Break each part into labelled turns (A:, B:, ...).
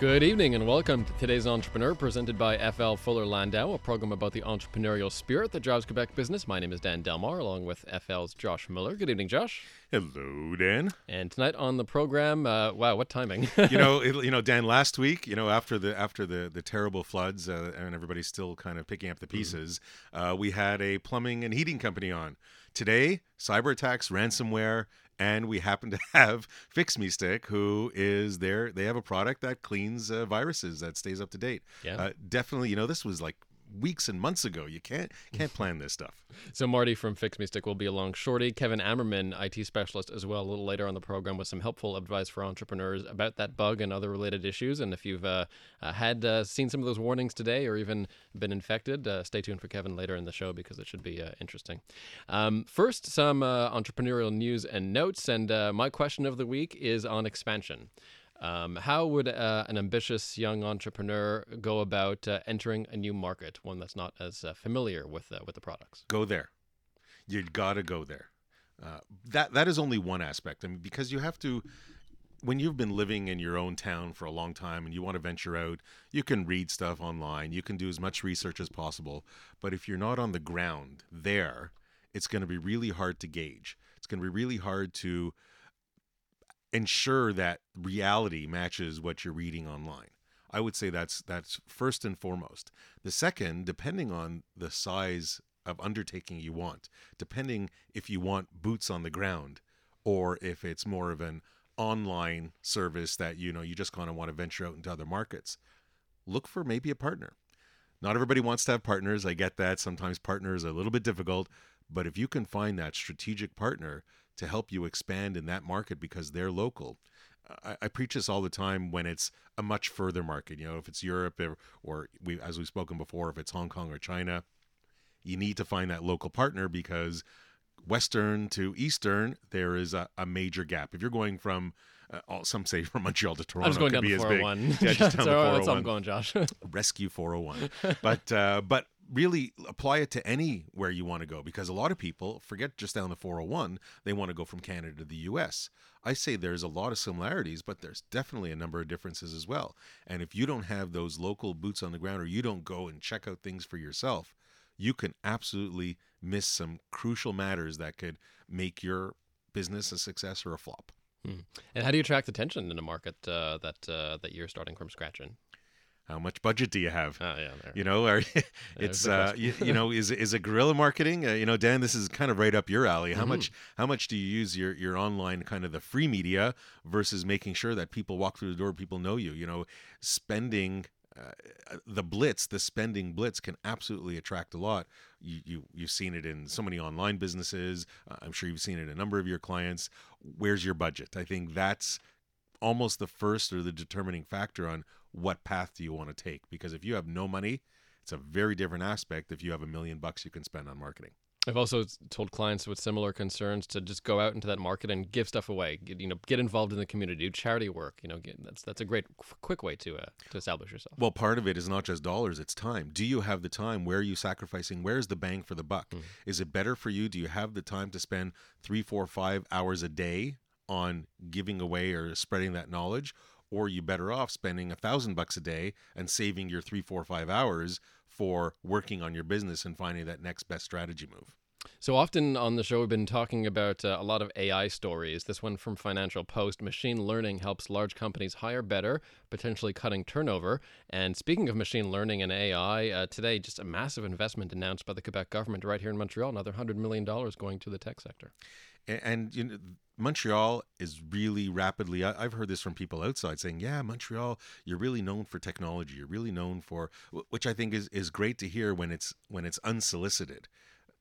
A: Good evening and welcome to today's Entrepreneur presented by FL Fuller Landau, a program about the entrepreneurial spirit that drives Quebec business. My name is Dan Delmar along with FL's Josh Miller. Good evening, Josh.
B: Hello, Dan.
A: And tonight on the program, uh, wow, what timing?
B: you know, it, you know, Dan. Last week, you know, after the after the the terrible floods, uh, and everybody's still kind of picking up the pieces, mm-hmm. uh, we had a plumbing and heating company on. Today, cyber attacks, ransomware, and we happen to have Fix Me Stick, who is there. They have a product that cleans uh, viruses that stays up to date.
A: Yeah, uh,
B: definitely. You know, this was like weeks and months ago. You can't can't plan this stuff.
A: So Marty from Fix Me Stick will be along shorty. Kevin Ammerman, IT specialist, as well, a little later on the program with some helpful advice for entrepreneurs about that bug and other related issues. And if you've uh, uh, had uh, seen some of those warnings today or even been infected, uh, stay tuned for Kevin later in the show because it should be uh, interesting. Um, first, some uh, entrepreneurial news and notes. And my question of the week is on expansion. Um, how would uh, an ambitious young entrepreneur go about uh, entering a new market, one that's not as uh, familiar with uh, with the products?
B: Go there. You got to go there. Uh, that that is only one aspect. I mean, because you have to. When you've been living in your own town for a long time and you want to venture out, you can read stuff online. You can do as much research as possible. But if you're not on the ground there, it's going to be really hard to gauge. It's going to be really hard to ensure that reality matches what you're reading online. I would say that's that's first and foremost. The second, depending on the size of undertaking you want, depending if you want boots on the ground or if it's more of an online service that you know you just kind of want to venture out into other markets, look for maybe a partner. Not everybody wants to have partners. I get that. Sometimes partners are a little bit difficult, but if you can find that strategic partner to help you expand in that market because they're local. I, I, preach this all the time when it's a much further market. You know, if it's Europe or, or we, as we've spoken before, if it's Hong Kong or China, you need to find that local partner because Western to Eastern, there is a, a major gap. If you're going from uh, some say from Montreal to Toronto,
A: I was going
B: could
A: down
B: be
A: the 401.
B: as big. Yeah, just down
A: so
B: the 401.
A: That's how I'm going, Josh.
B: Rescue 401. But uh, but really apply it to anywhere you want to go because a lot of people forget just down the 401 they want to go from canada to the us i say there's a lot of similarities but there's definitely a number of differences as well. And if you don't have those local boots on the ground or you don't go and check out things for yourself you can absolutely miss some crucial matters that could make your business a success or a flop.
A: Hmm. and how do you attract attention in a market uh, that uh, that you're starting from scratch in
B: how much budget do you have?
A: Oh, yeah, there.
B: You know, are, it's uh, you, you, know, is is a guerrilla marketing? Uh, you know, Dan, this is kind of right up your alley. How mm-hmm. much how much do you use your your online kind of the free media versus making sure that people walk through the door, people know you? You know, spending uh, the blitz, the spending blitz, can absolutely attract a lot. You, you you've seen it in so many online businesses. Uh, I'm sure you've seen it in a number of your clients. Where's your budget? I think that's almost the first or the determining factor on what path do you want to take because if you have no money it's a very different aspect if you have a million bucks you can spend on marketing
A: I've also told clients with similar concerns to just go out into that market and give stuff away. Get, you know, get involved in the community, do charity work. You know, get, that's that's a great quick way to uh, to establish yourself.
B: Well, part of it is not just dollars; it's time. Do you have the time? Where are you sacrificing? Where's the bang for the buck? Mm. Is it better for you? Do you have the time to spend three, four, five hours a day on giving away or spreading that knowledge or you better off spending a thousand bucks a day and saving your three four five hours for working on your business and finding that next best strategy move
A: so often on the show, we've been talking about uh, a lot of AI stories. This one from Financial Post machine learning helps large companies hire better, potentially cutting turnover. And speaking of machine learning and AI, uh, today, just a massive investment announced by the Quebec government right here in Montreal, another $100 million going to the tech sector.
B: And, and you know, Montreal is really rapidly. I, have heard this from people outside saying, "Yeah, Montreal, you're really known for technology. You're really known for," which I think is is great to hear when it's when it's unsolicited.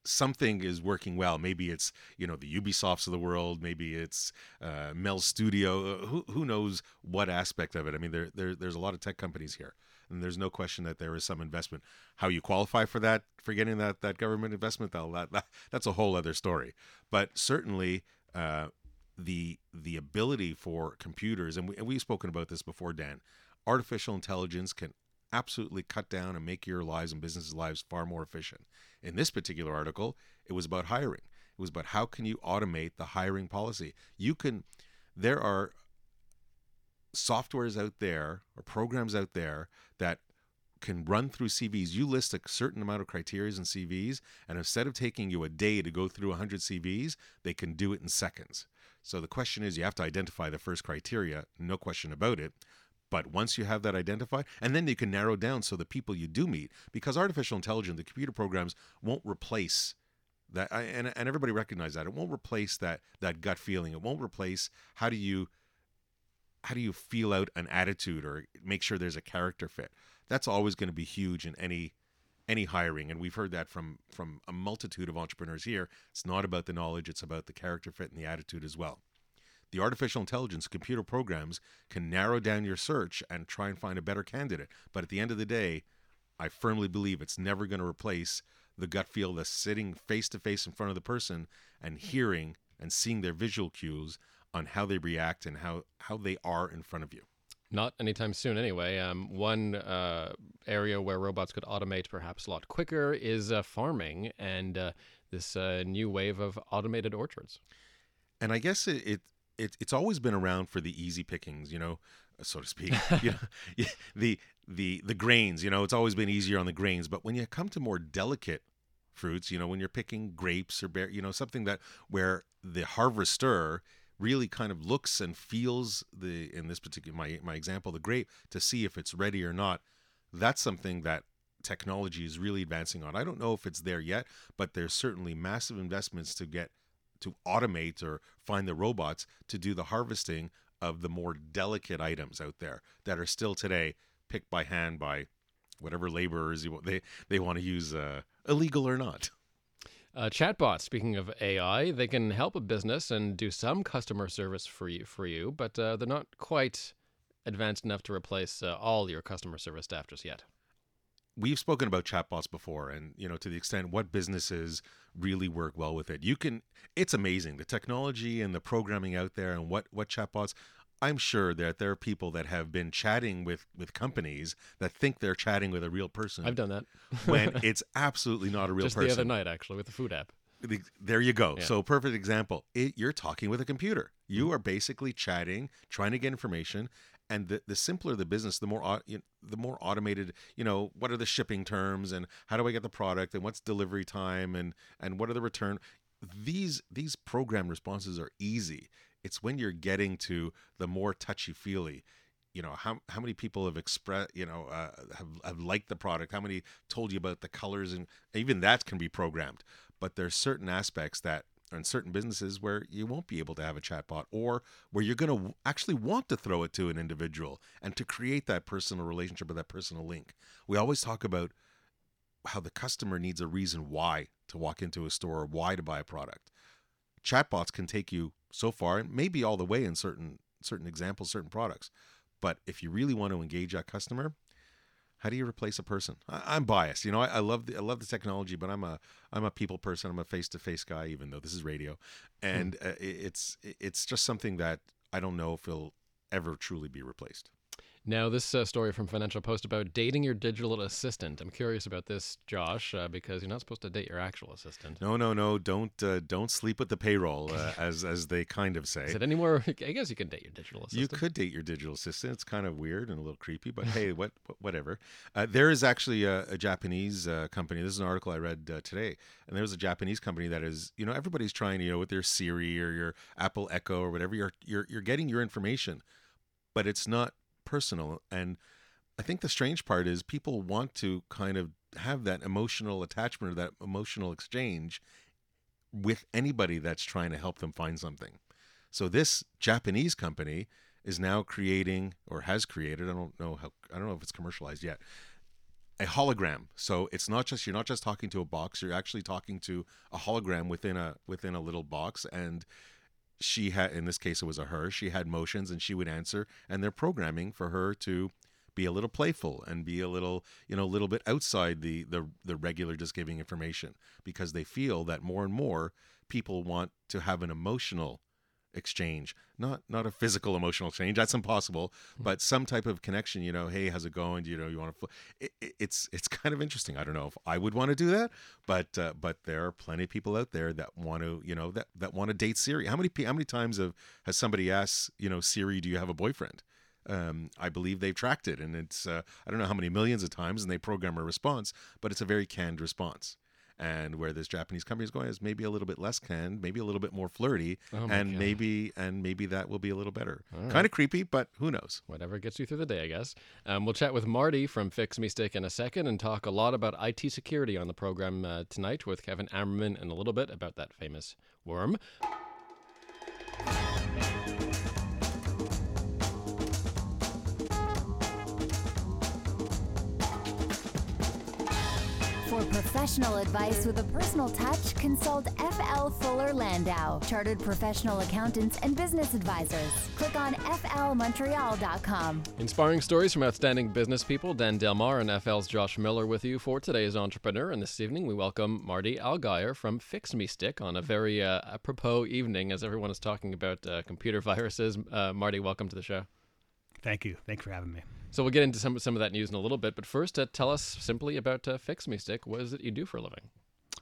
B: Something is working well. Maybe it's you know the Ubisofts of the world. Maybe it's uh, Mel Studio. Uh, who who knows what aspect of it? I mean, there, there there's a lot of tech companies here, and there's no question that there is some investment. How you qualify for that, for getting that that government investment, that, that that's a whole other story. But certainly. Uh, the the ability for computers and, we, and we've spoken about this before dan artificial intelligence can absolutely cut down and make your lives and businesses' lives far more efficient. In this particular article, it was about hiring. It was about how can you automate the hiring policy. You can there are softwares out there or programs out there that can run through CVs. You list a certain amount of criteria in CVs, and instead of taking you a day to go through 100 CVs, they can do it in seconds. So the question is, you have to identify the first criteria, no question about it. But once you have that identified, and then you can narrow down so the people you do meet, because artificial intelligence, the computer programs won't replace that, and, and everybody recognize that it won't replace that that gut feeling. It won't replace how do you how do you feel out an attitude or make sure there's a character fit? That's always going to be huge in any any hiring and we've heard that from from a multitude of entrepreneurs here. It's not about the knowledge it's about the character fit and the attitude as well. The artificial intelligence computer programs can narrow down your search and try and find a better candidate but at the end of the day i firmly believe it's never going to replace the gut feel the sitting face to face in front of the person and hearing and seeing their visual cues on how they react and how how they are in front of you
A: not anytime soon, anyway. Um, one uh, area where robots could automate perhaps a lot quicker is uh, farming and uh, this uh, new wave of automated orchards.
B: And I guess it, it, it it's always been around for the easy pickings, you know, so to speak. you know, the the the grains, you know, it's always been easier on the grains. But when you come to more delicate fruits, you know, when you're picking grapes or bear, you know, something that where the harvester really kind of looks and feels the in this particular my my example the grape to see if it's ready or not. That's something that technology is really advancing on. I don't know if it's there yet but there's certainly massive investments to get to automate or find the robots to do the harvesting of the more delicate items out there that are still today picked by hand by whatever laborers they they want to use uh, illegal or not
A: uh, chatbots, speaking of AI, they can help a business and do some customer service for you, for you but uh, they're not quite advanced enough to replace uh, all your customer service staff just yet.
B: We've spoken about chatbots before, and you know to the extent what businesses really work well with it. You can, it's amazing the technology and the programming out there, and what what chatbots. I'm sure that there are people that have been chatting with with companies that think they're chatting with a real person.
A: I've done that
B: when it's absolutely not a real person.
A: Just
B: person.
A: the other night, actually, with the food app.
B: There you go.
A: Yeah.
B: So perfect example. It, you're talking with a computer. You mm-hmm. are basically chatting, trying to get information, and the, the simpler the business, the more you know, the more automated. You know, what are the shipping terms, and how do I get the product, and what's delivery time, and and what are the return. These these program responses are easy. It's when you're getting to the more touchy feely. You know how how many people have expressed you know uh, have have liked the product? How many told you about the colors and even that can be programmed. But there's certain aspects that in certain businesses where you won't be able to have a chatbot or where you're going to actually want to throw it to an individual and to create that personal relationship or that personal link. We always talk about how the customer needs a reason why to walk into a store or why to buy a product. Chatbots can take you so far, and maybe all the way in certain certain examples, certain products. But if you really want to engage that customer, how do you replace a person? I, am biased, you know. I, I, love the I love the technology, but I'm a I'm a people person. I'm a face to face guy, even though this is radio, and mm. uh, it's it's just something that I don't know if it'll ever truly be replaced.
A: Now, this uh, story from Financial Post about dating your digital assistant. I'm curious about this, Josh, uh, because you're not supposed to date your actual assistant.
B: No, no, no. Don't uh, don't sleep with the payroll, uh, as as they kind of say.
A: Is it anymore? I guess you can date your digital assistant.
B: You could date your digital assistant. It's kind of weird and a little creepy, but hey, what whatever. Uh, there is actually a, a Japanese uh, company. This is an article I read today, and there's a Japanese company that is, you know, everybody's trying, you know, with their Siri or your Apple Echo or whatever. You're you're you're getting your information, but it's not personal. And I think the strange part is people want to kind of have that emotional attachment or that emotional exchange with anybody that's trying to help them find something. So this Japanese company is now creating or has created, I don't know how I don't know if it's commercialized yet, a hologram. So it's not just you're not just talking to a box, you're actually talking to a hologram within a within a little box and she had in this case it was a her she had motions and she would answer and they're programming for her to be a little playful and be a little you know a little bit outside the the the regular just giving information because they feel that more and more people want to have an emotional exchange not not a physical emotional change that's impossible but some type of connection you know hey how's it going? You know you want to it, it, it's it's kind of interesting. I don't know if i would want to do that but uh, but there are plenty of people out there that want to you know that that want to date siri. How many how many times have has somebody asked you know siri do you have a boyfriend? Um, I believe they've tracked it, and it's uh, I don't know how many millions of times, and they program a response, but it's a very canned response and where this Japanese company is going is maybe a little bit less canned, maybe a little bit more flirty,
A: Oh
B: and
A: God.
B: maybe and maybe that will be a little better.
A: All
B: Kind of creepy, but who knows?
A: Whatever gets you through the day, I guess. Um, we'll chat with Marty from Fix Me Stick in a second and talk a lot about IT security on the program uh, tonight with Kevin Ammerman and a little bit about that famous worm.
C: For professional advice with a personal touch, consult FL Fuller Landau, Chartered Professional Accountants and Business Advisors. Click on flmontreal.com.
A: Inspiring stories from outstanding business people. Dan Delmar and FL's Josh Miller with you for today's Entrepreneur. And this evening we welcome Marty Algire from Fix Me Stick on a very uh, apropos evening as everyone is talking about uh, computer viruses. Uh, Marty, welcome to the show.
D: Thank you. Thanks for having me.
A: So we'll get into some some of that news in a little bit, but first, uh, tell us simply about uh, Fix Me Stick. What is it you do for a living?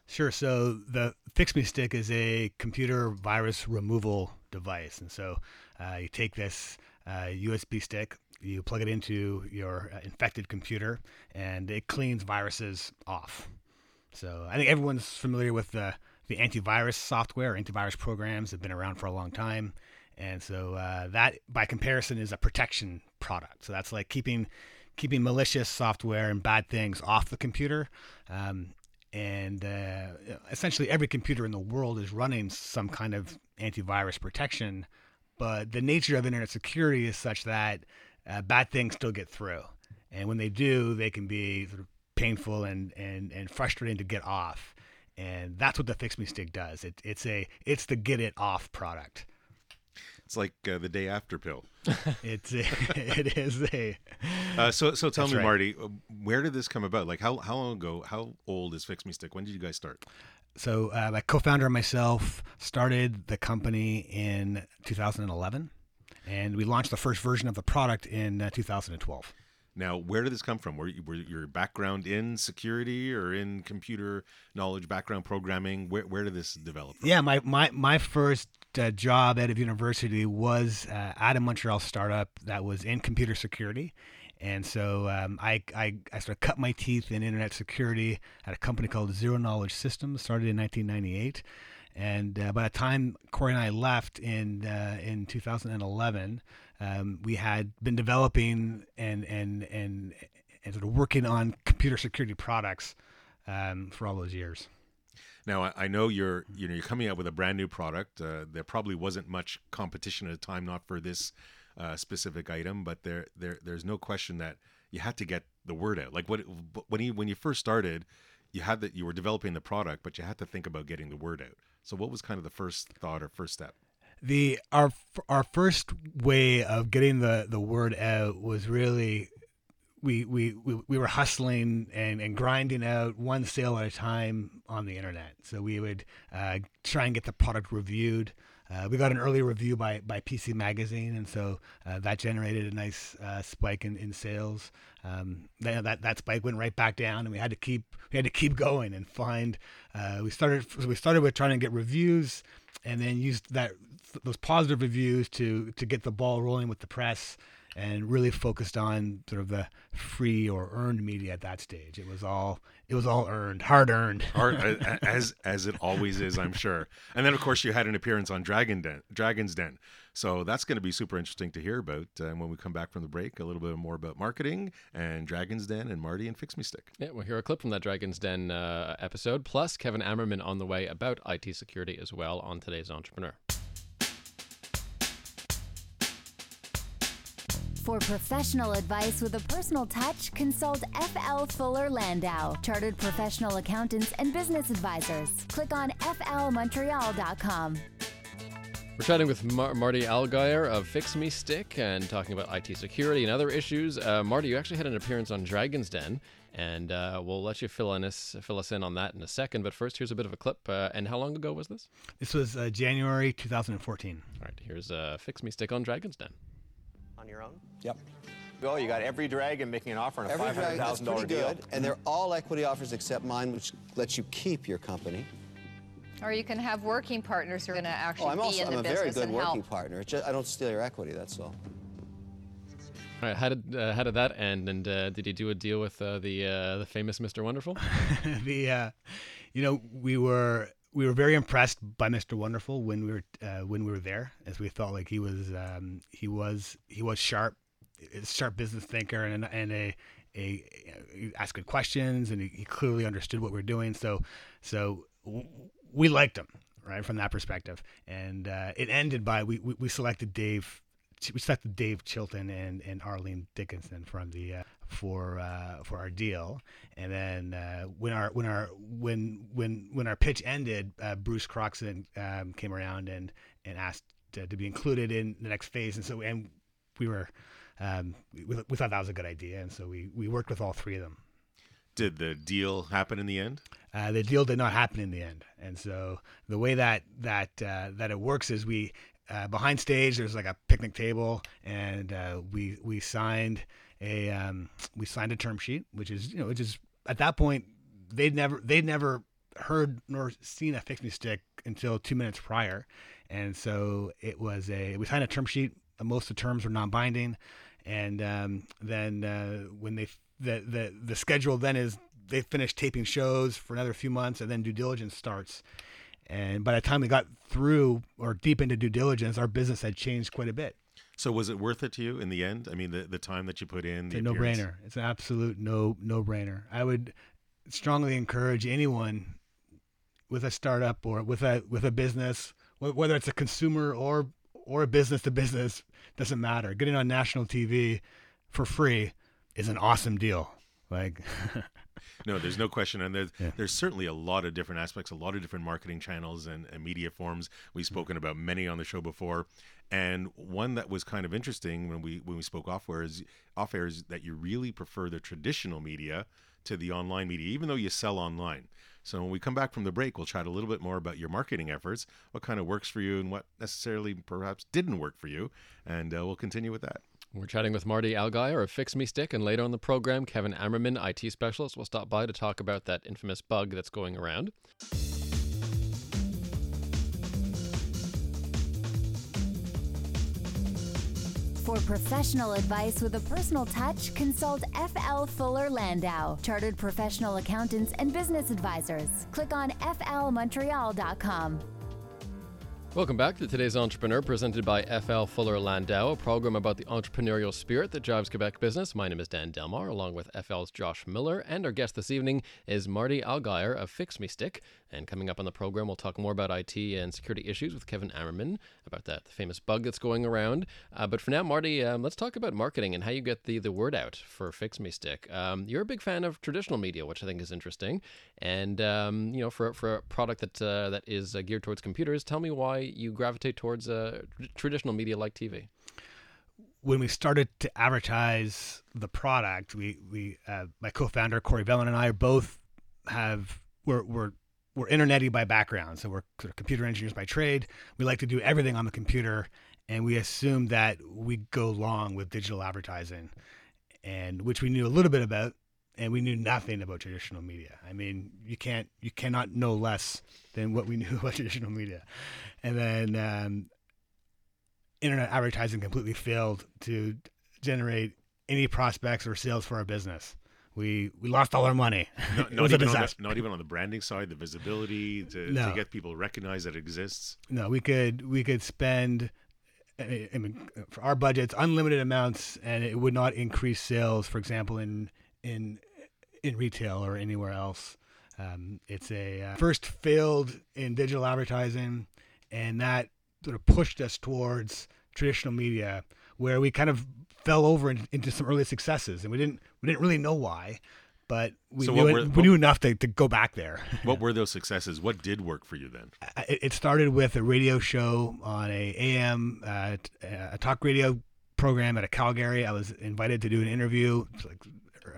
D: Sure. So the Fix Me Stick is a computer virus removal device, and so uh, you take this uh, USB stick, you plug it into your uh, infected computer, and it cleans viruses off. So I think everyone's familiar with the the antivirus software, antivirus programs have been around for a long time. And so uh, that, by comparison, is a protection product. So that's like keeping keeping malicious software and bad things off the computer. Um, and uh, essentially, every computer in the world is running some kind of antivirus protection. But the nature of internet security is such that uh, bad things still get through. And when they do, they can be sort of painful and, and, and frustrating to get off. And that's what the Fix Me Stick does. It, it's a it's the get it off product.
B: It's like uh, the day after pill.
D: It's a, it is a
B: Uh, so so tell
D: That's
B: me,
D: right.
B: Marty, uh, where did this come about? Like how how long ago? How old is Fix Me Stick? When did you guys start?
D: so uh, my co-founder and myself started the company in 2011, and we launched the first version of the product in uh, 2012.
B: Now, where did this come from? Were, you, were your background in security or in computer knowledge, background programming? Where, where did this develop? From?
D: Yeah, my my my first uh, job out of university was uh, at a Montreal startup that was in computer security, and so um, I, I I sort of cut my teeth in internet security at a company called Zero Knowledge Systems, started in 1998. And uh, by the time Corey and I left in uh, in 2011, um, we had been developing and and and and sort of working on computer security products um, for all those years.
B: Now, I, I know you're you know you're coming out with a brand new product. Uh, there probably wasn't much competition at the time, not for this uh, specific item, but there there there's no question that you had to get the word out. Like what when you when you first started, you had that you were developing the product, but you had to think about getting the word out. So, what was kind of the first thought or first step?
D: the our our first way of getting the the word out was really we we we, we were hustling and and grinding out one sale at a time on the internet so we would uh, try and get the product reviewed uh, we got an early review by, by PC Magazine, and so uh, that generated a nice uh, spike in, in sales. Um, then that that spike went right back down, and we had to keep we had to keep going and find. Uh, we started so we started with trying to get reviews, and then used that those positive reviews to to get the ball rolling with the press, and really focused on sort of the free or earned media at that stage. It was all it was all earned, hard earned.
B: Or, as as it always is, I'm sure. And then, of course, you had an appearance on Dragon Den, Dragon's Den. So that's going to be super interesting to hear about. uh, And when we come back from the break, a little bit more about marketing and Dragon's Den and Marty and Fix Me Stick.
A: Yeah, we'll hear a clip from that Dragon's Den uh, episode, plus Kevin Ammerman on the way about IT security as well on today's Entrepreneur.
C: For professional advice with a personal touch, consult FL Fuller Landau, Chartered Professional Accountants and Business Advisors. Click on flmontreal.com.
A: We're chatting with Mar- Marty Algire of Fix Me Stick and talking about IT security and other issues. Uh, Marty, you actually had an appearance on Dragon's Den, and uh, we'll let you fill in us fill us in on that in a second. But first, here's a bit of a clip. Uh, and how long ago was this?
D: This was uh, January 2014.
A: All right, here's uh, "Fix Me Stick" on Dragon's Den.
E: On your own?
F: Yep.
E: Go. You got every dragon making an offer on a
F: Every
E: five hundred
F: dragon, that's pretty
E: dollar deal.
F: good, and they're all equity offers except mine, which lets you keep your company.
G: Or you can have working partners who are going to actually
F: Oh, I'm
G: be
F: also
G: in
F: I'm
G: the
F: a very good working
G: help.
F: partner. Just, I don't steal your equity. That's all.
A: All right, how did uh, how did that end? And uh, did you do a deal with uh, the uh, the famous Mr. Wonderful?
D: the uh, you know we were we were very impressed by Mr. Wonderful when we were uh, when we were there, as we felt like he was um, he was he was sharp, sharp business thinker and and a a he asked good questions and he, he clearly understood what we are doing. So so we liked him right from that perspective, and uh, it ended by we, we, we selected Dave. We selected Dave Chilton and, and Arlene Dickinson from the uh, for uh, for our deal, and then uh, when our when our when when when our pitch ended, uh, Bruce Croxon um, came around and and asked to, to be included in the next phase, and so and we were um, we, we thought that was a good idea, and so we we worked with all three of them.
B: Did the deal happen in the end?
D: Uh, the deal did not happen in the end, and so the way that that uh, that it works is we uh, behind stage there's like a picnic table, and uh, we we signed a um, we signed a term sheet, which is you know which is at that point they'd never they'd never heard nor seen a fix me stick until two minutes prior, and so it was a we signed a term sheet. Most of the terms were non-binding, and um, then uh, when they the, the the schedule then is they finish taping shows for another few months, and then due diligence starts. And by the time we got through or deep into due diligence, our business had changed quite a bit.
B: So was it worth it to you in the end? I mean, the, the time that you put in, the
D: It's a no-brainer. It's an absolute no no brainer. I would strongly encourage anyone with a startup or with a with a business, whether it's a consumer or or a business to business, doesn't matter. Getting on national TV for free is an awesome deal. Like
B: No, there's no question, and there's
D: Yeah.
B: there's certainly a lot of different aspects, a lot of different marketing channels and, and media forms. We've spoken about many on the show before, and one that was kind of interesting when we when we spoke off air is off air is that you really prefer the traditional media to the online media, even though you sell online. So when we come back from the break, we'll chat a little bit more about your marketing efforts, what kind of works for you, and what necessarily perhaps didn't work for you, and uh, we'll continue with that.
A: We're chatting with Marty Algire of Fix Me Stick, and later on the program, Kevin Ammerman, IT specialist, will stop by to talk about that infamous bug that's going around.
C: For professional advice with a personal touch, consult FL Fuller Landau, Chartered Professional Accountants and Business Advisors. Click on flmontreal.com.
A: Welcome back to today's Entrepreneur, presented by FL Fuller Landau, a program about the entrepreneurial spirit that drives Quebec business. My name is Dan Delmar, along with FL's Josh Miller, and our guest this evening is Marty Algire of Fix Me Stick. And coming up on the program, we'll talk more about IT and security issues with Kevin Ammerman about that famous bug that's going around. Uh, but for now, Marty, um, let's talk about marketing and how you get the, the word out for Fix Me Stick. Um, you're a big fan of traditional media, which I think is interesting. And um, you know, for for a product that uh, that is uh, geared towards computers, tell me why you gravitate towards uh, tr- traditional media like TV.
D: when we started to advertise the product, we we uh, my co-founder Corey Velan and I both have we're we're we're internety by background, so we're sort of computer engineers by trade. We like to do everything on the computer, and we assumed that we go along with digital advertising, and which we knew a little bit about, and we knew nothing about traditional media. I mean, you can't you cannot know less than what we knew about traditional media, and then. Um, internet advertising completely failed to generate any prospects or sales for our business. We we lost all our money.
B: Not,
D: it
B: not
D: was a
B: even on the, not even on the branding side, the visibility to,
D: No.
B: to get people to recognize that it exists.
D: No, we could we could spend I mean for our budgets unlimited amounts and it would not increase sales for example in in in retail or anywhere else. Um, it's a uh, first failed in digital advertising and that sort of pushed us towards traditional media where we kind of fell over in, into some early successes and we didn't we didn't really know why but we
B: So
D: knew
B: what
D: it, we
B: what-
D: knew enough to, to go back there.
B: What were those successes? What did work for you then?
D: It, it started with a radio show on a AM uh, t- a talk radio program at a Calgary. I was invited to do an interview, like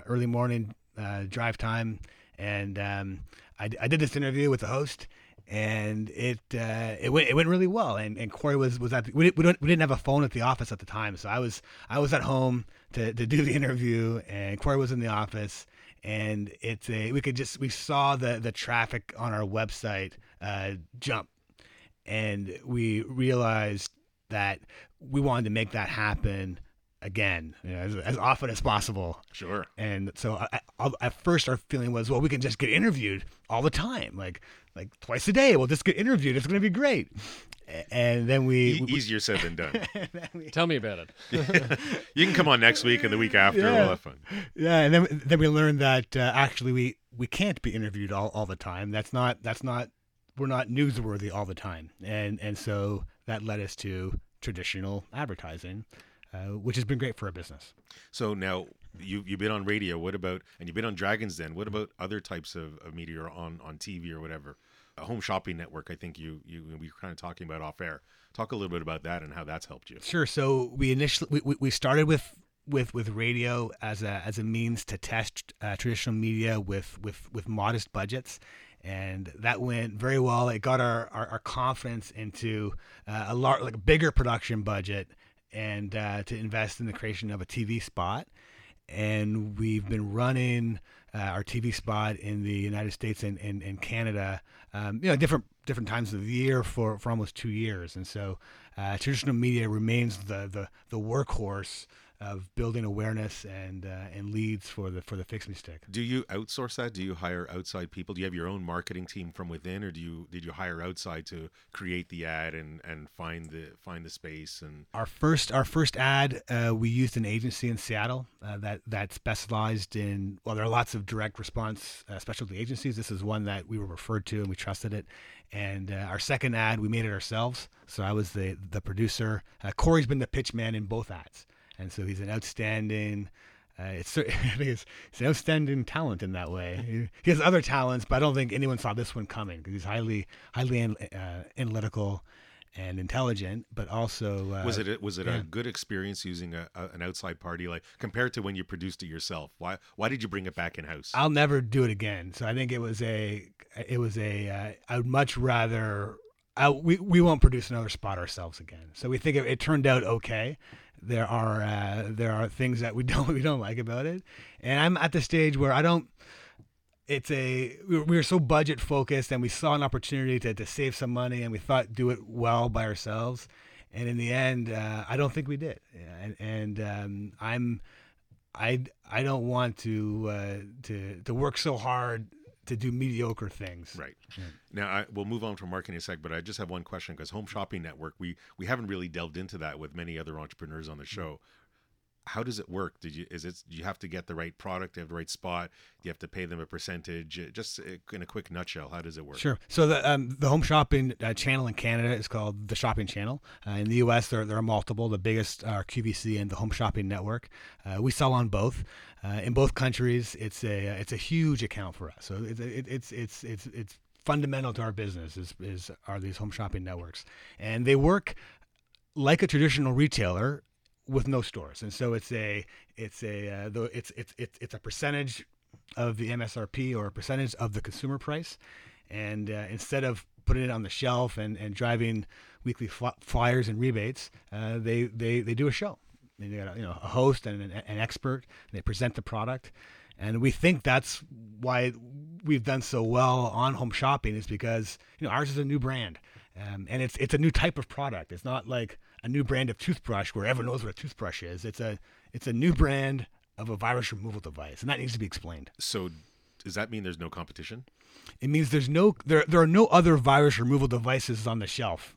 D: early morning uh, drive time, and um, I, I did this interview with the host, and it uh, it went it went really well. And, and Corey was was at the, we, we, we didn't have a phone at the office at the time, so I was I was at home to, to do the interview, and Corey was in the office, and it's a we could just we saw the the traffic on our website uh, jump, and we realized that we wanted to make that happen again you know, as, as often as possible
B: Sure.
D: and so I, I, at first our feeling was well we can just get interviewed all the time like like twice a day we'll just get interviewed it's going to be great and then we,
B: E- easier said than done.
D: then we-
A: Tell me about it.
B: you can come on next week and the week after.
D: Yeah.
B: We'll have fun.
D: yeah and then then we learned that uh, actually we we can't be interviewed all, all the time that's not that's not we're not newsworthy all the time and and so that led us to traditional advertising uh, which has been great for our business
B: So now you you've been on radio. What about and you've been on Dragons Den? What about other types of, of media or on on TV or whatever? A home shopping network. I think you you we were kind of talking about off air. Talk a little bit about that and how that's helped you.
D: Sure. So we initially we, we- we started with with with radio as a as a means to test uh, traditional media with with with modest budgets, and that went very well. It got our our, our confidence into uh, a lar- like a bigger production budget and uh, to invest in the creation of a TV spot. And we've been running uh, our TV spot in the United States and, and, and Canada, um, you know, different different times of the year for, for almost two years. And so uh, traditional media remains the, the, the workhorse of building awareness and uh, and leads for the for the Fix Me Stick.
B: Do you outsource that? Do you hire outside people? Do you have your own marketing team from within, or do you did you hire outside to create the ad and, and find the find the space and
D: Our first our first ad uh, we used an agency in Seattle uh, that that specialized in well there are lots of direct response uh, specialty agencies. This is one that we were referred to and we trusted it. And uh, our second ad we made it ourselves. So I was the the producer. Uh, Corey's been the pitch man in both ads, and so he's an outstanding. Uh, it's cer- I think he's, he's an outstanding talent in that way. He, he has other talents, but I don't think anyone saw this one coming because he's highly highly an, uh, analytical and intelligent, but also uh,
B: was it a, was it
D: yeah.
B: a good experience using a, a, an outside party like compared to when you produced it yourself? Why why did you bring it back in house?
D: I'll never do it again. So I think it was a it was a uh, I would much rather I, we we won't produce another spot ourselves again. So we think it, it turned out okay. There are uh, there are things that we don't we don't like about it, and I'm at the stage where I don't. It's a we were, we were so budget focused, and we saw an opportunity to, to save some money, and we thought do it well by ourselves, and in the end, uh, I don't think we did, and, and um, I'm I I don't want to uh, to to work so hard to do mediocre things.
B: Right. Now I, we'll move on from marketing in a sec, but I just have one question because Home Shopping Network, we we haven't really delved into that with many other entrepreneurs on the mm. show. How does it work? Did you is it you have to get the right product, have the right spot? You have to pay them a percentage? Uh, Just uh, in a quick nutshell, how does it work?
D: Sure. So the um, the home shopping uh, channel in Canada is called the Shopping Channel. Uh, in the U.S., there there are multiple. The biggest are QVC and the Home Shopping Network. Uh, we sell on both. Uh, in both countries, it's a it's a huge account for us. So it's it, it's it's it's it's fundamental to our business is is are these home shopping networks, and they work like a traditional retailer with no stores. And so it's a it's a uh, it's it's it's it's a percentage of the MSRP or a percentage of the consumer price. And uh, instead of putting it on the shelf and, and driving weekly flyers and rebates, uh, they, they they do a show. They got a, you know a host and an, an expert. And they present the product, and we think that's why we've done so well on home shopping is because you know ours is a new brand, um, and it's it's a new type of product. It's not like a new brand of toothbrush where everyone knows what a toothbrush is. It's a it's a new brand of a virus removal device, and that needs to be explained.
B: So does that mean there's no competition?
D: It means there's no there there are no other virus removal devices on the shelf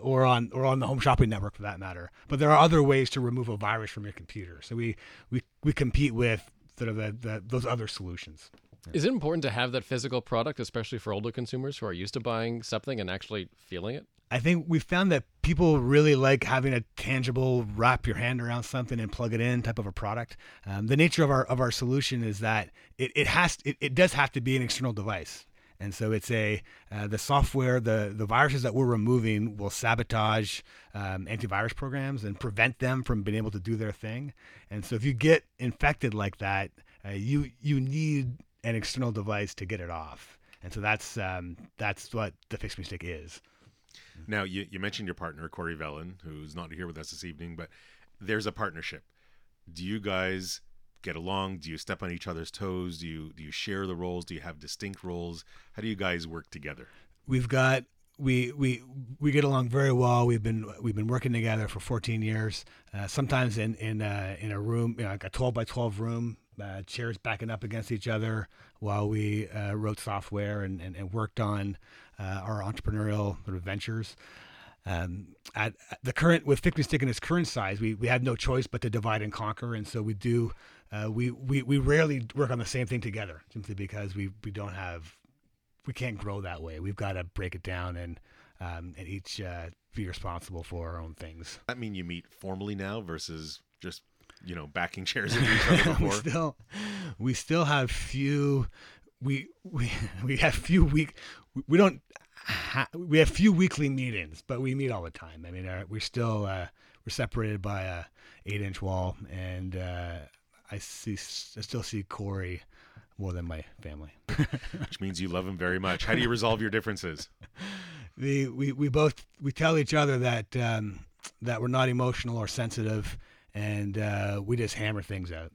D: or on or on the home shopping network for that matter. But there are other ways to remove a virus from your computer. So we we, we compete with sort of the, the, those other solutions.
A: Is it important to have that physical product, especially for older consumers who are used to buying something and actually feeling it?
D: I think we found that people really like having a tangible wrap your hand around something and plug it in type of a product. Um, the nature of our of our solution is that it, it has it, it does have to be an external device. And so it's a uh, the software, the the viruses that we're removing will sabotage um, antivirus programs and prevent them from being able to do their thing. And so if you get infected like that, uh, you you need an external device to get it off, and so that's um, that's what the Fix Me Stick is.
B: Now, you, you mentioned your partner, Corey Velan, who's not here with us this evening, but there's a partnership. Do you guys get along? Do you step on each other's toes? Do you do you share the roles? Do you have distinct roles? How do you guys work together?
D: We've got we we we get along very well. We've been we've been working together for 14 years. Uh, sometimes in in uh, in a room, you know, like a 12 by 12 room, uh, chairs backing up against each other while we uh, wrote software and, and, and worked on uh, our entrepreneurial sort of ventures. Um, at, at the current with Me Stick in its current size, we, we had no choice but to divide and conquer, and so we do. Uh, we, we we rarely work on the same thing together simply because we we don't have we can't grow that way. We've got to break it down and um, and each uh, be responsible for our own things.
B: That mean you meet formally now versus just you know backing chairs into each other
D: we still we still have few we we we have few week we don't ha- we have few weekly meetings but we meet all the time i mean uh, we're still uh, we're separated by a eight inch wall and uh, i see i still see corey more than my family
B: Which means you love him very much. How do you resolve your differences?
D: the we, we both we tell each other that um, that we're not emotional or sensitive, and uh, we just hammer things out,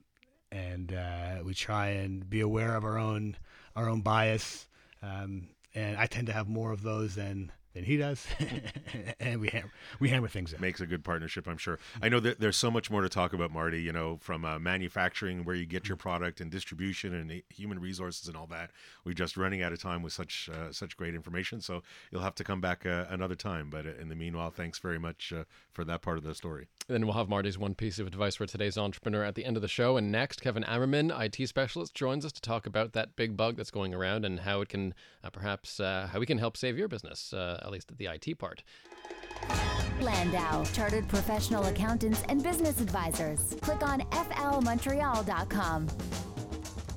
D: and uh, we try and be aware of our own our own bias. Um, and I tend to have more of those than than he does, and we hammer we hammer things out.
B: Makes a good partnership, I'm sure. I know that there's so much more to talk about, Marty. You know, from uh, manufacturing, where you get your product, and distribution, and human resources, and all that. We're just running out of time with such uh, such great information, so you'll have to come back uh, another time. But uh, in the meanwhile, thanks very much uh, for that part of the story.
A: Then we'll have Marty's one piece of advice for today's entrepreneur at the end of the show. And next, Kevin Ammerman, IT specialist, joins us to talk about that big bug that's going around and how it can uh, perhaps uh, how we can help save your business, uh, at least the IT part.
C: Landau, chartered professional accountants and business advisors. Click on flmontreal.com.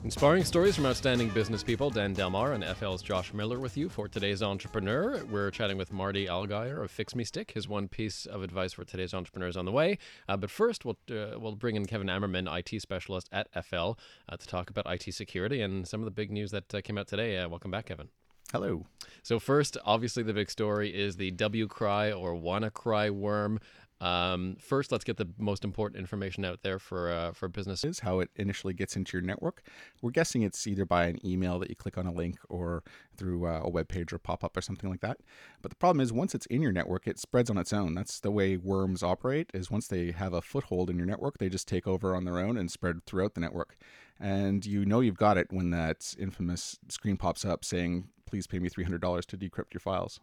A: Inspiring stories from outstanding business people. Dan Delmar and FL's Josh Miller with you for today's entrepreneur. We're chatting with Marty Algire of Fix Me Stick. His one piece of advice for today's entrepreneur is on the way. Uh, but first, we'll uh, we'll bring in Kevin Ammerman, IT specialist at FL, uh, to talk about IT security and some of the big news that uh, came out today. Uh, welcome back, Kevin.
H: Hello.
A: So first, obviously, the big story is the W cry or WannaCry worm. Um, first, let's get the most important information out there for uh, for businesses.
H: How it initially gets into your network. We're guessing it's either by an email that you click on a link or through uh, a web page or pop up or something like that. But the problem is once it's in your network, it spreads on its own. That's the way worms operate. Is once they have a foothold in your network, they just take over on their own and spread throughout the network. And you know you've got it when that infamous screen pops up saying, "Please pay me three hundred dollars to decrypt your files."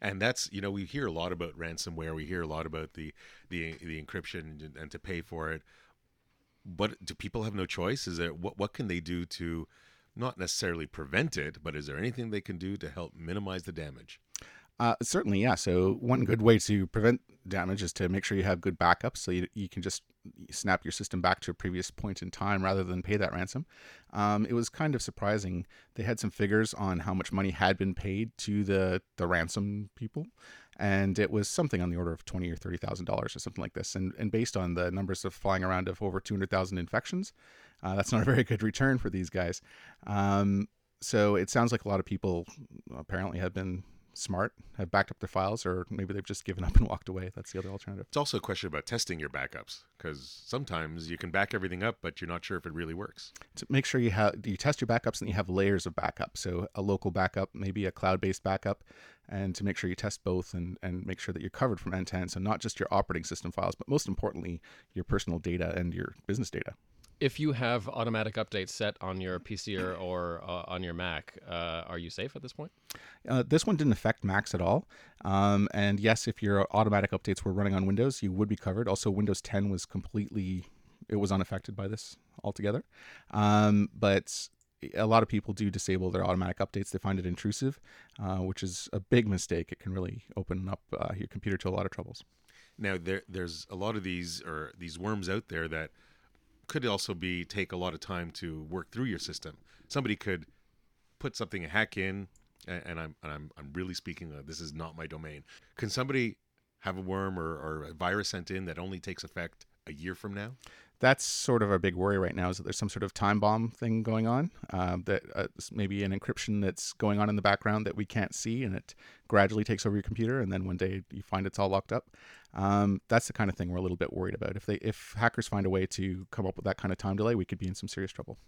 B: And that's you know we hear a lot about ransomware we hear a lot about the the the encryption and, to pay for it. But do people have no choice? Is there what what can they do to not necessarily prevent it but is there anything they can do to help minimize the damage
H: Uh, certainly, yeah. So one good way to prevent damage is to make sure you have good backups, so you, you can just snap your system back to a previous point in time rather than pay that ransom. Um, it was kind of surprising. They had some figures on how much money had been paid to the the ransom people, and it was something on the order of twenty or thirty thousand dollars or something like this. And and based on the numbers of flying around of over two hundred thousand infections, uh, that's not a very good return for these guys. Um, so it sounds like a lot of people apparently have been smart, have backed up their files, or maybe they've just given up and walked away. That's the other alternative.
B: it's also a question about testing your backups because sometimes you can back everything up but you're not sure if it really works
H: To make sure you have you test your backups and you have layers of backup. So a local backup, maybe a cloud-based backup, and to make sure you test both and and make sure that you're covered from end to end. So not just your operating system files, but most importantly, your personal data and your business data.
A: If you have automatic updates set on your PC or, or uh, on your Mac, uh, are you safe at this point?
H: Uh, this one didn't affect Macs at all. Um, and yes, if your automatic updates were running on Windows, you would be covered. Also, Windows 10 was completely, it was unaffected by this altogether. Um, but a lot of people do disable their automatic updates. They find it intrusive, uh, which is a big mistake. It can really open up uh, your computer to a lot of troubles.
B: now there there's a lot of these or these worms out there that could also be take a lot of time to work through your system somebody could put something a hack in a- and i'm and i'm, I'm really speaking uh, this is not my domain can somebody have a worm or, or a virus sent in that only takes effect a year from now?
H: That's sort of our big worry right now is that there's some sort of time bomb thing going on um, that uh, maybe an encryption that's going on in the background that we can't see and it gradually takes over your computer and then one day you find it's all locked up um, that's the kind of thing we're a little bit worried about if they if hackers find a way to come up with that kind of time delay we could be in some serious trouble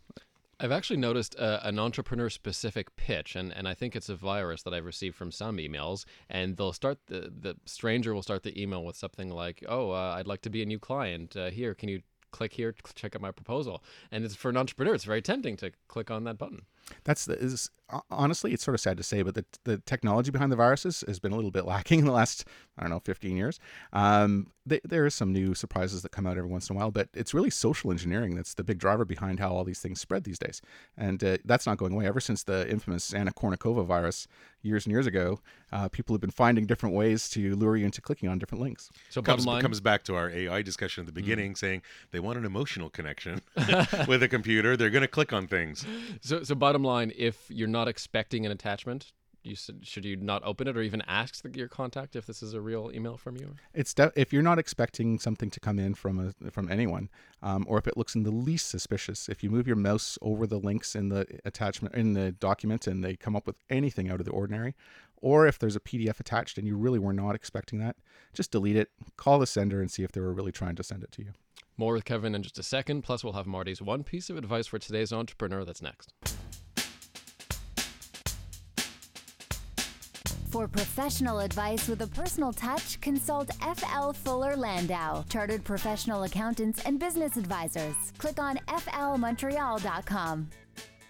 A: I've actually noticed uh, an entrepreneur specific pitch, and, and I think it's a virus that I've received from some emails. And they'll start the, the stranger will start the email with something like, Oh, uh, I'd like to be a new client. Uh, here, can you click here, check out my proposal. And it's for an entrepreneur, it's very tempting to click on that button.
H: That's the, is honestly, it's sort of sad to say, but the, the technology behind the viruses has been a little bit lacking in the last, I don't know, 15 years. Um, they, there are some new surprises that come out every once in a while, but it's really social engineering that's the big driver behind how all these things spread these days. And uh, that's not going away. Ever since the infamous Anna Kournikova virus years and years ago, uh, people have been finding different ways to lure you into clicking on different links.
B: So comes, comes back to our AI discussion at the mm. beginning, mm. saying they want an emotional connection with a computer. They're going to click on things.
A: So, so bottom line, if you're not expecting an attachment, you should you not open it or even ask the, your contact if this is a real email from you?
H: It's de- if you're not expecting something to come in from a from anyone, um, or if it looks in the least suspicious. If you move your mouse over the links in the attachment in the document and they come up with anything out of the ordinary, or if there's a PDF attached and you really were not expecting that, just delete it. Call the sender and see if they were really trying to send it to you.
A: More with Kevin in just a second. Plus, we'll have Marty's one piece of advice for today's entrepreneur. That's next.
C: For professional advice with a personal touch, consult FL Fuller Landau, Chartered Professional Accountants and Business Advisors. Click on flmontreal.com.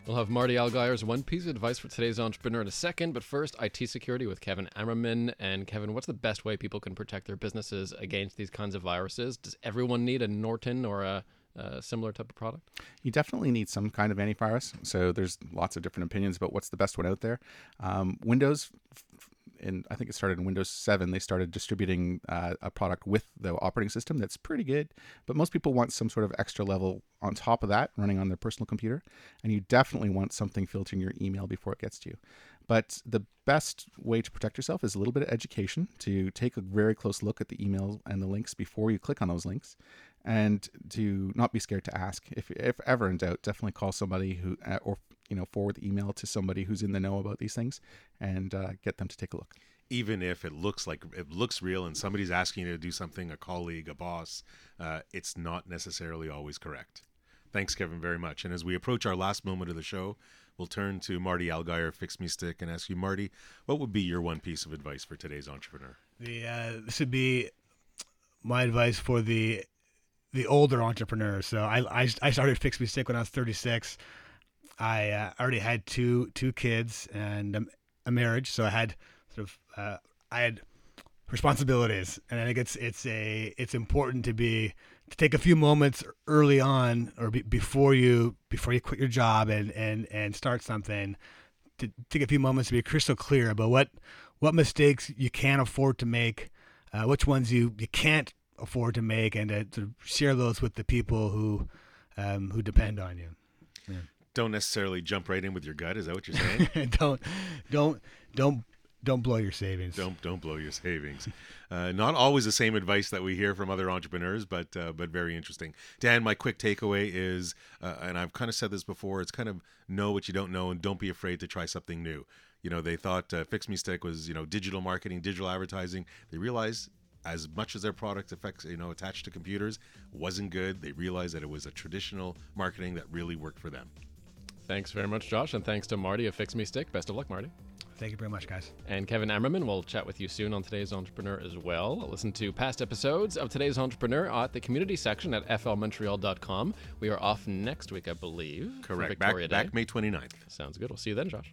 A: We'll have Marty Algire's one piece of advice for today's entrepreneur in a second, but first, IT security with Kevin Ammerman. And Kevin, what's the best way people can protect their businesses against these kinds of viruses? Does everyone need a Norton or a a similar type of product?
H: You definitely need some kind of antivirus. So there's lots of different opinions about what's the best one out there. Um, Windows in I think it started in Windows 7. They started distributing uh, a product with the operating system that's pretty good, but most people want some sort of extra level on top of that running on their personal computer, and you definitely want something filtering your email before it gets to you. But the best way to protect yourself is a little bit of education to take a very close look at the email and the links before you click on those links and to not be scared to ask. If, if ever in doubt, definitely call somebody who, uh, or you know, forward the email to somebody who's in the know about these things and uh, get them to take a look.
B: Even if it looks like it looks real and somebody's asking you to do something, a colleague, a boss, uh, it's not necessarily always correct. Thanks, Kevin, very much. And as we approach our last moment of the show, we'll turn to Marty Algire, Fix Me Stick, and ask you, Marty, what would be your one piece of advice for today's entrepreneur?
D: The uh, this would be my advice for the the older entrepreneurs. So I, I, I started FixMeStick when I was 36. I uh, already had two two kids and um, a marriage, so I had sort of uh, I had responsibilities, and I think it's it's a it's important to be to take a few moments early on or be, before you before you quit your job and and and start something to take a few moments to be crystal clear about what what mistakes you can afford to make, uh, which ones you you can't afford to make, and to, to share those with the people who um, who depend on you.
B: Yeah don't necessarily jump right in with your gut. Is that what you're saying?
D: don't, don't, don't, don't blow your savings.
B: Don't don't blow your savings. Uh, not always the same advice that we hear from other entrepreneurs, but uh, but very interesting. Dan, my quick takeaway is, uh, and I've kind of said this before. It's kind of know what you don't know, and don't be afraid to try something new. You know, they thought uh, FixMeStick was you know digital marketing, digital advertising. They realized as much as their product affects you know attached to computers wasn't good. They realized that it was a traditional marketing that really worked for them.
A: Thanks very much, Josh, and thanks to Marty of FixMeStick. Best of luck, Marty.
D: Thank you very much, guys.
A: And Kevin Ammerman will chat with you soon on today's Entrepreneur as well. Listen to past episodes of today's Entrepreneur at the community section at flmontreal.com. We are off next week, I believe.
B: Correct. Back, back May 29th.
A: Sounds good. We'll see you then, Josh.